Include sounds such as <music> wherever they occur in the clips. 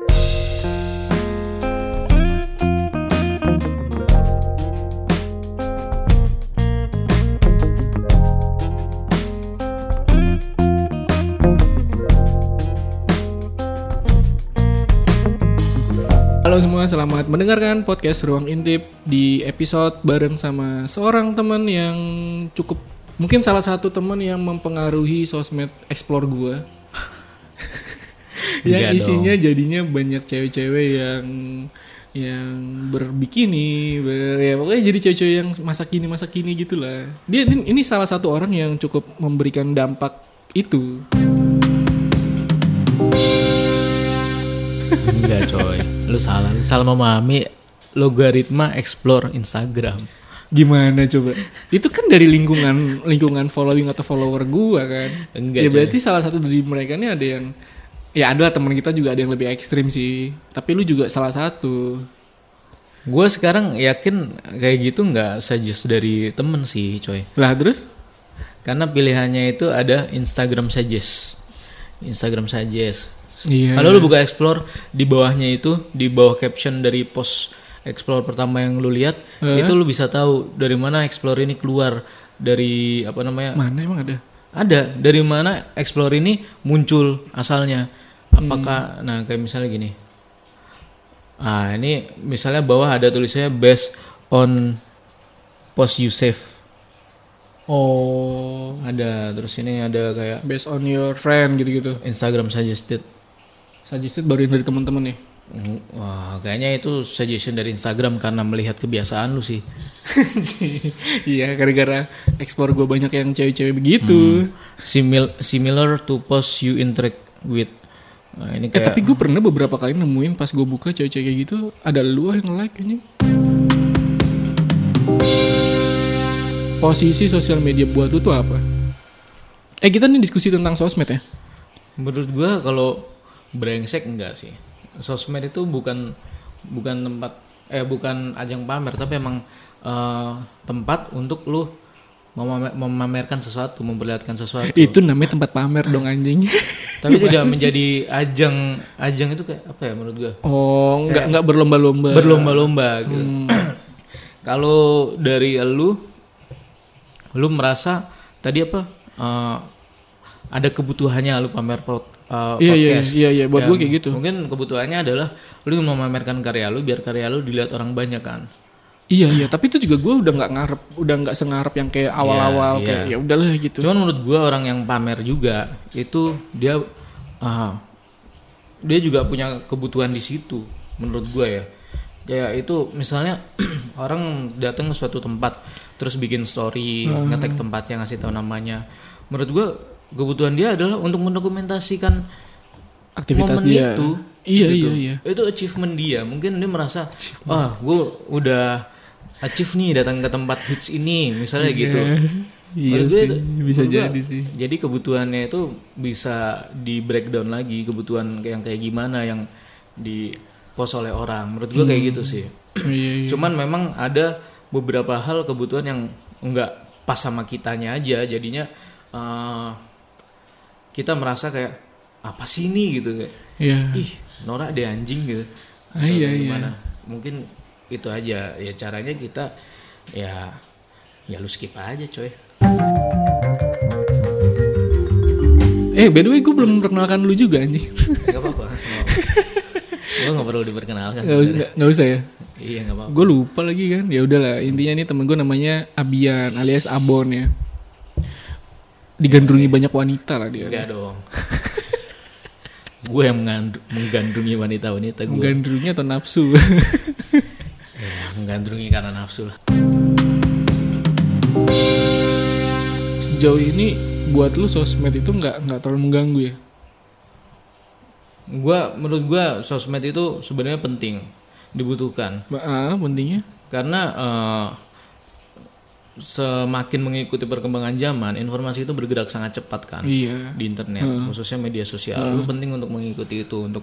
Halo semua, selamat mendengarkan podcast Ruang Intip di episode bareng sama seorang teman yang cukup mungkin salah satu teman yang mempengaruhi sosmed explore gua. Yang isinya jadinya banyak cewek-cewek yang yang berbikini, ber, ya pokoknya jadi cewek-cewek yang masa kini masa kini gitulah. Dia ini ini salah satu orang yang cukup memberikan dampak itu. Enggak coy, lu salah. Lu salah memahami logaritma explore Instagram. Gimana coba? Itu kan dari lingkungan lingkungan following atau follower gua kan. Enggak, ya coy. berarti salah satu dari mereka ini ada yang ya adalah teman kita juga ada yang lebih ekstrim sih. Tapi lu juga salah satu. Gue sekarang yakin kayak gitu nggak suggest dari temen sih coy. Lah terus? Karena pilihannya itu ada Instagram suggest. Instagram suggest. Iya. Kalau lu buka explore di bawahnya itu di bawah caption dari post explore pertama yang lu lihat Eh? itu lu bisa tahu dari mana explore ini keluar dari apa namanya Mana emang ada? Ada dari mana explore ini muncul asalnya. Apakah nah kayak misalnya gini. Ah, ini misalnya bawah ada tulisannya based on post you save. Oh, Ada terus ini ada kayak based on your friend gitu-gitu. Instagram suggested. Suggested baru dari teman-teman nih. Hmm, Wah, kayaknya itu suggestion dari Instagram karena melihat kebiasaan lu sih. <laughs> Iya, gara-gara ekspor gua banyak yang cewek-cewek begitu. Simil similar to post you interact with. Nah, ini Eh kayak tapi gue pernah beberapa kali nemuin pas gue buka cewek-cewek kayak gitu ada lu yang like anjing. Posisi sosial media buat lu tuh apa? Eh kita nih diskusi tentang sosmed ya. Menurut gua kalau brengsek enggak sih. Sosmed itu bukan bukan tempat eh bukan ajang pamer tapi emang eh, tempat untuk lu memamerkan sesuatu, memperlihatkan sesuatu. Itu namanya tempat pamer dong anjing. <laughs> tapi tidak menjadi ajang ajang itu kayak apa ya menurut gua? Oh, nggak nggak berlomba-lomba. Berlomba-lomba gitu. <clears throat> kalau dari lu lu merasa tadi apa eh, ada kebutuhannya lu pamer pot, eh, Iya iya podcast iya iya buat gue Yang kayak gitu. Mungkin kebutuhannya adalah lu memamerkan karya lu biar karya lu dilihat orang banyak kan. Iya iya, tapi itu juga gue udah nggak ngarep, udah nggak sengarep yang kayak awal-awal Iya, kayak iya. ya udahlah gitu. Cuman menurut gua orang yang pamer juga itu dia ah, dia juga punya kebutuhan di situ menurut gua ya. Kayak itu misalnya <clears throat> orang datang ke suatu tempat terus bikin story, Hmm. ngetek tempatnya ngasih tahu namanya. Menurut gua kebutuhan dia adalah untuk mendokumentasikan Aktivitas momen dia. itu. Iya gitu. iya iya. Itu achievement dia. Mungkin dia merasa, wah, gue udah achieve nih datang ke tempat hits ini, misalnya gitu. Iya Menurut gue sih, itu- bisa gue, jadi sih. Jadi kebutuhannya itu bisa di breakdown lagi kebutuhan yang kayak gimana yang di post oleh orang. Menurut gue kayak gitu sih. Iya iya. Cuman memang ada beberapa hal kebutuhan yang enggak pas sama kitanya aja. Jadinya eh, kita merasa kayak apa sih ini gitu kayak Iya. ih norak deh anjing gitu. Ah, iya, Atau iya. gimana. Mungkin itu aja ya caranya kita ya ya lu skip aja coy. Eh by the way gue belum memperkenalkan lu juga anjing. Gak apa-apa. <laughs> Gue gak perlu diperkenalkan. Gak usah, nggak- nggak usah ya. Iya gak apa-apa. Gue lupa lagi kan. Ya udahlah intinya nih temen gue namanya Abian alias Abon ya. Digandrungi banyak wanita lah dia. Enggak dong. gue yang menggandrungi wanita-wanita gue. Menggandrungi atau nafsu. <laughs> Menggandrungi karena nafsu lah. Sejauh ini buat lu sosmed itu nggak nggak terlalu mengganggu ya? Gua menurut gua sosmed itu sebenarnya penting, dibutuhkan. Ah, pentingnya? Karena eh, semakin mengikuti perkembangan zaman, informasi itu bergerak sangat cepat kan Iya. di internet, khususnya media sosial. Lu penting untuk mengikuti itu untuk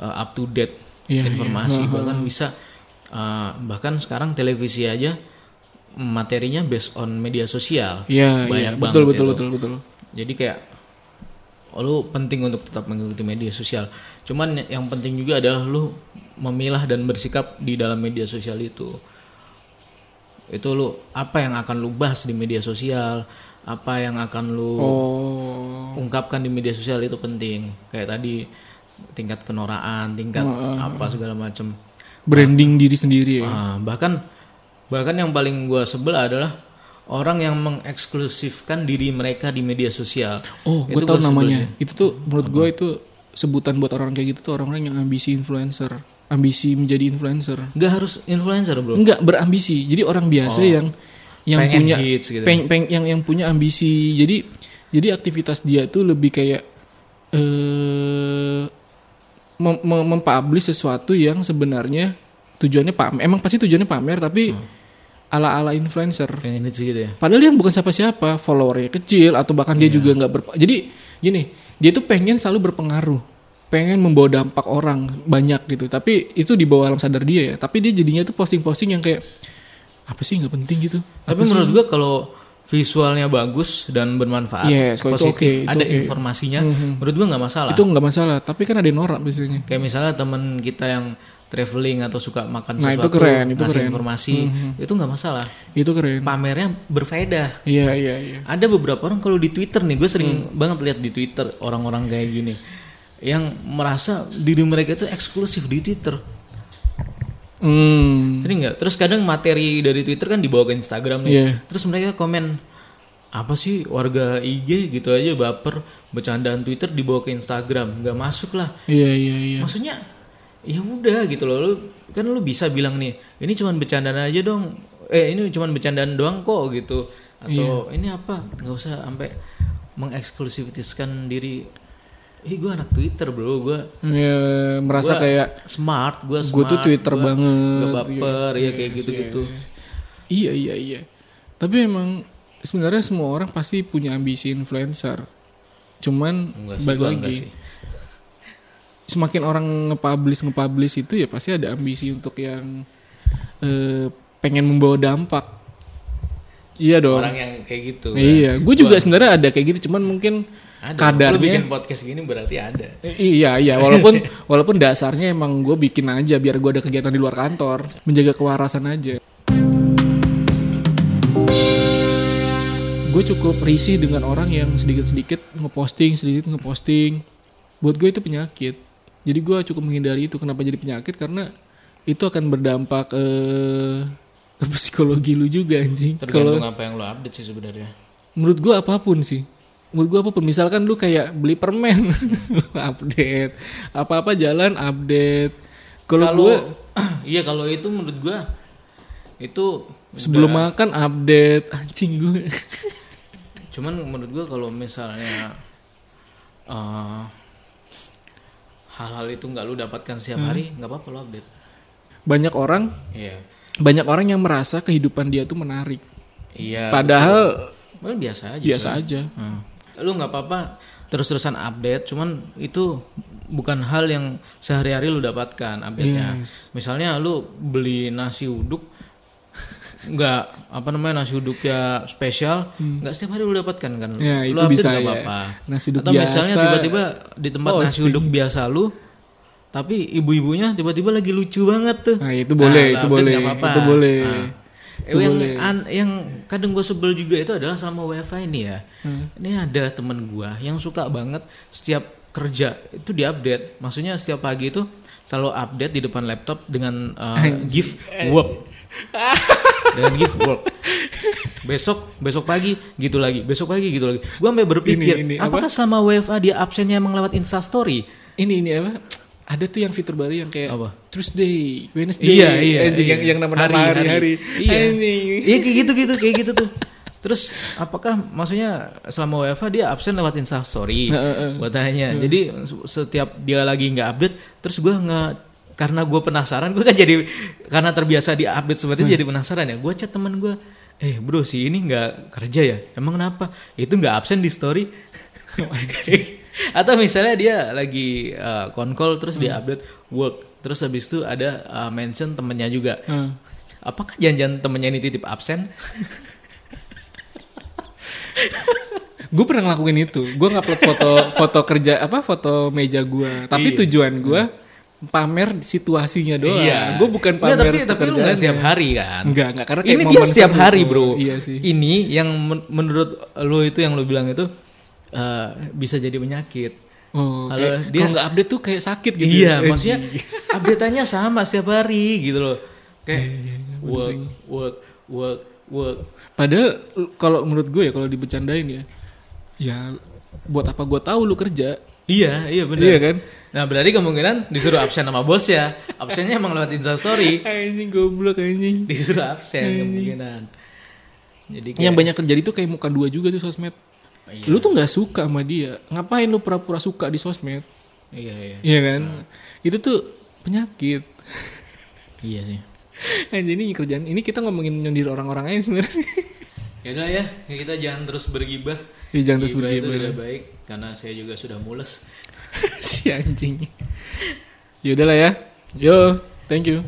eh, up to date Iya, informasi. Bahkan bisa eh, bahkan sekarang televisi aja materinya based on media sosial. Iya. Banyak Betul banget betul itu. betul betul. Jadi kayak lu penting untuk tetap mengikuti media sosial. Cuman yang penting juga adalah lu memilah dan bersikap di dalam media sosial itu. Itu lu apa yang akan lu bahas di media sosial, apa yang akan lu Oh. ungkapkan di media sosial itu penting. Kayak tadi tingkat kenoraan, tingkat apa segala macam. Branding diri sendiri ya. Ah, bahkan bahkan yang paling gua sebel adalah orang yang mengeksklusifkan diri mereka di media sosial. Oh, gue sebel namanya. sih. Itu tuh menurut gue itu sebutan buat orang kayak gitu tuh orang-orang yang ambisi influencer, ambisi menjadi influencer. Nggak harus influencer, Bro. Enggak berambisi. Jadi orang biasa yang yang Pengen punya hits gitu. peng, peng- yang yang punya ambisi. Jadi jadi aktivitas dia tuh lebih kayak eh mem- mem- mempublish sesuatu yang sebenarnya tujuannya pamer. Emang pasti tujuannya pamer tapi ala-ala influencer. Pengen hits gitu ya. Padahal dia bukan siapa-siapa, followernya kecil atau bahkan dia juga nggak ber. Jadi gini, dia tuh pengen selalu berpengaruh, pengen membawa dampak orang banyak gitu. Tapi itu di bawah alam sadar dia ya. Tapi dia jadinya tuh posting-posting yang kayak apa sih nggak penting gitu. Tapi menurut gua kalau visualnya bagus dan bermanfaat, Yes, itu positif, itu ada oke. informasinya, menurut gua nggak masalah. Itu nggak masalah. Tapi kan ada yang norak biasanya. Kayak misalnya temen kita yang traveling atau suka makan Nah, itu sesuatu, keren, itu ngasih keren. Informasi, itu nggak masalah. Itu keren. Pamernya berfaedah. Iya iya iya. Ada beberapa orang kalau di Twitter nih, gue sering Hmm. banget lihat di Twitter orang-orang kayak gini, yang merasa diri mereka itu eksklusif di Twitter. Hmm. Sering nggak? Terus kadang materi dari Twitter kan dibawa ke Instagram nih. Iya. Terus mereka komen apa sih warga IG gitu aja baper bercandaan Twitter dibawa ke Instagram, nggak masuk lah. Iya iya iya. Maksudnya ya udah gitu loh. Lu kan lu bisa bilang nih, ini cuman bercandaan aja dong. Eh ini cuman bercandaan doang kok gitu. Atau Iya. ini apa? nggak usah sampai mengeksklusifitaskan diri. Ih gue anak Twitter bro, gue Ya, merasa Gua kayak smart, gue gue smart. tuh Twitter gua banget. Gak baper, ya Iya, kayak yes, gitu-gitu. yes, yes. Iya iya iya. Tapi emang sebenarnya semua orang pasti punya ambisi influencer. Cuman sih, balik lagi. Semakin orang nge-publish nge-publish itu ya pasti ada ambisi untuk yang eh, pengen membawa dampak. Iya dong. Orang yang kayak gitu. kan. Iya, gue juga sebenarnya ada kayak gitu, cuman mungkin Ada. Lu kadarnya bikin podcast gini berarti ada. Iya iya walaupun <laughs> walaupun dasarnya emang gue bikin aja biar gue ada kegiatan di luar kantor menjaga kewarasan aja. Gue cukup risih dengan orang yang sedikit-sedikit ngeposting sedikit ngeposting. Buat gue itu penyakit. Jadi gue cukup menghindari itu. Kenapa jadi penyakit? Karena itu akan berdampak eh, ke psikologi lu juga anjing. Tergantung apa yang lo update sih sebenarnya. menurut gua apa pun sih menurut gua apa pun misalkan lu kayak beli permen lu <laughs> update apa-apa jalan update kalau gua <clears throat> iya kalau itu menurut gua itu sebelum makan update anjing gue cuman menurut gua kalau misalnya eh, hal-hal itu nggak lu dapatkan setiap Hmm. hari nggak apa-apa lo update. banyak orang Iya. banyak orang yang merasa kehidupan dia tuh menarik Iya. padahal Well, biasa aja. biasa Soalnya. aja Hmm. Lu nggak apa-apa terus-terusan update, cuman itu bukan hal yang sehari-hari lu dapatkan update-nya. Yes. Misalnya lu beli nasi uduk nggak apa namanya nasi uduk ya spesial nggak setiap hari lu dapatkan kan Hmm. Ya, lu itu update bisa nggak ya. apa-apa Nasi uduk atau misalnya biasa, tiba-tiba di tempat nasi posting. uduk biasa lu tapi ibu-ibunya tiba-tiba lagi lucu banget tuh Nah, itu boleh, lu itu boleh, nggak apa-apa. itu boleh. Nah, Itu yang boleh. an- yang kadang gue sebel juga itu adalah selama WFH ini ya. Hmm. Ini ada temen gue yang suka banget setiap kerja itu diupdate. Maksudnya setiap pagi itu selalu update di depan laptop dengan uh, give work. <laughs> dengan give work. Besok besok pagi gitu lagi, besok pagi gitu lagi. Gue sampai berpikir, Ini- ini apa? apakah selama WFA dia absennya emang lewat Insta Story? ini ini apa ada tuh yang fitur baru yang kayak Apa? Tuesday, Wednesday, Iya, iya, anjing iya. yang yang nama-nama Hari, hari-hari, Iya. Iya kayak gitu gitu kayak gitu tuh. Terus apakah maksudnya selama WFH dia absen lewat Insta Story? Gue tanya. Jadi setiap dia lagi nggak update, terus gue nggak karena gue penasaran, gue kan jadi karena terbiasa di update seperti itu jadi penasaran ya. Gue chat teman gue, eh bro si ini nggak kerja ya? Emang kenapa? Itu nggak absen di story? <laughs> Atau misalnya dia lagi uh, konkol terus dia update work, terus habis itu ada uh, mention temennya juga. Hmm. Apakah janjian temennya ini titip absen? gue pernah ngelakuin itu gue ngupload foto foto kerja apa foto meja gue tapi Iya. tujuan gue pamer situasinya doang Iya. gue bukan Nggak, pamer tapi tapi lu nggak pekerjaannya. setiap hari kan? Enggak, enggak karena kayak Ini dia setiap hari. Bro. Iya sih. Ini yang men- menurut lu itu yang lu bilang itu eh, bisa jadi penyakit. Oh, Kalau dia- nggak update tuh kayak sakit gitu. iya, ya. maksudnya <laughs> update-nya sama setiap hari gitu loh. Kayak Iya, work, work, work, work. Padahal kalau menurut gue ya kalau dibecandain ya, ya buat apa gue tahu lu kerja? Iya, iya benar. Iya kan? Nah, berarti kemungkinan disuruh absen sama bos ya. Absennya emang lewat Instastory. Anjing goblok anjing. Disuruh absen kemungkinan. Jadi kayak, Yang banyak terjadi tuh kayak muka dua juga tuh sosmed. Iya. Lu tuh nggak suka sama dia. Ngapain lu pura-pura suka di sosmed? Iya, iya. Iya kan? Itu tuh penyakit. Iya sih. <laughs> Anjing ini kerjaan ini kita ngomongin nyindir orang-orang lain sebenarnya. <laughs> Ya udah ya, kita jangan terus bergibah. Ya, jangan terus Gibah itu bergibah. tidak baik karena saya juga sudah mules. <laughs> si anjing. Ya udahlah ya. Yo, thank you.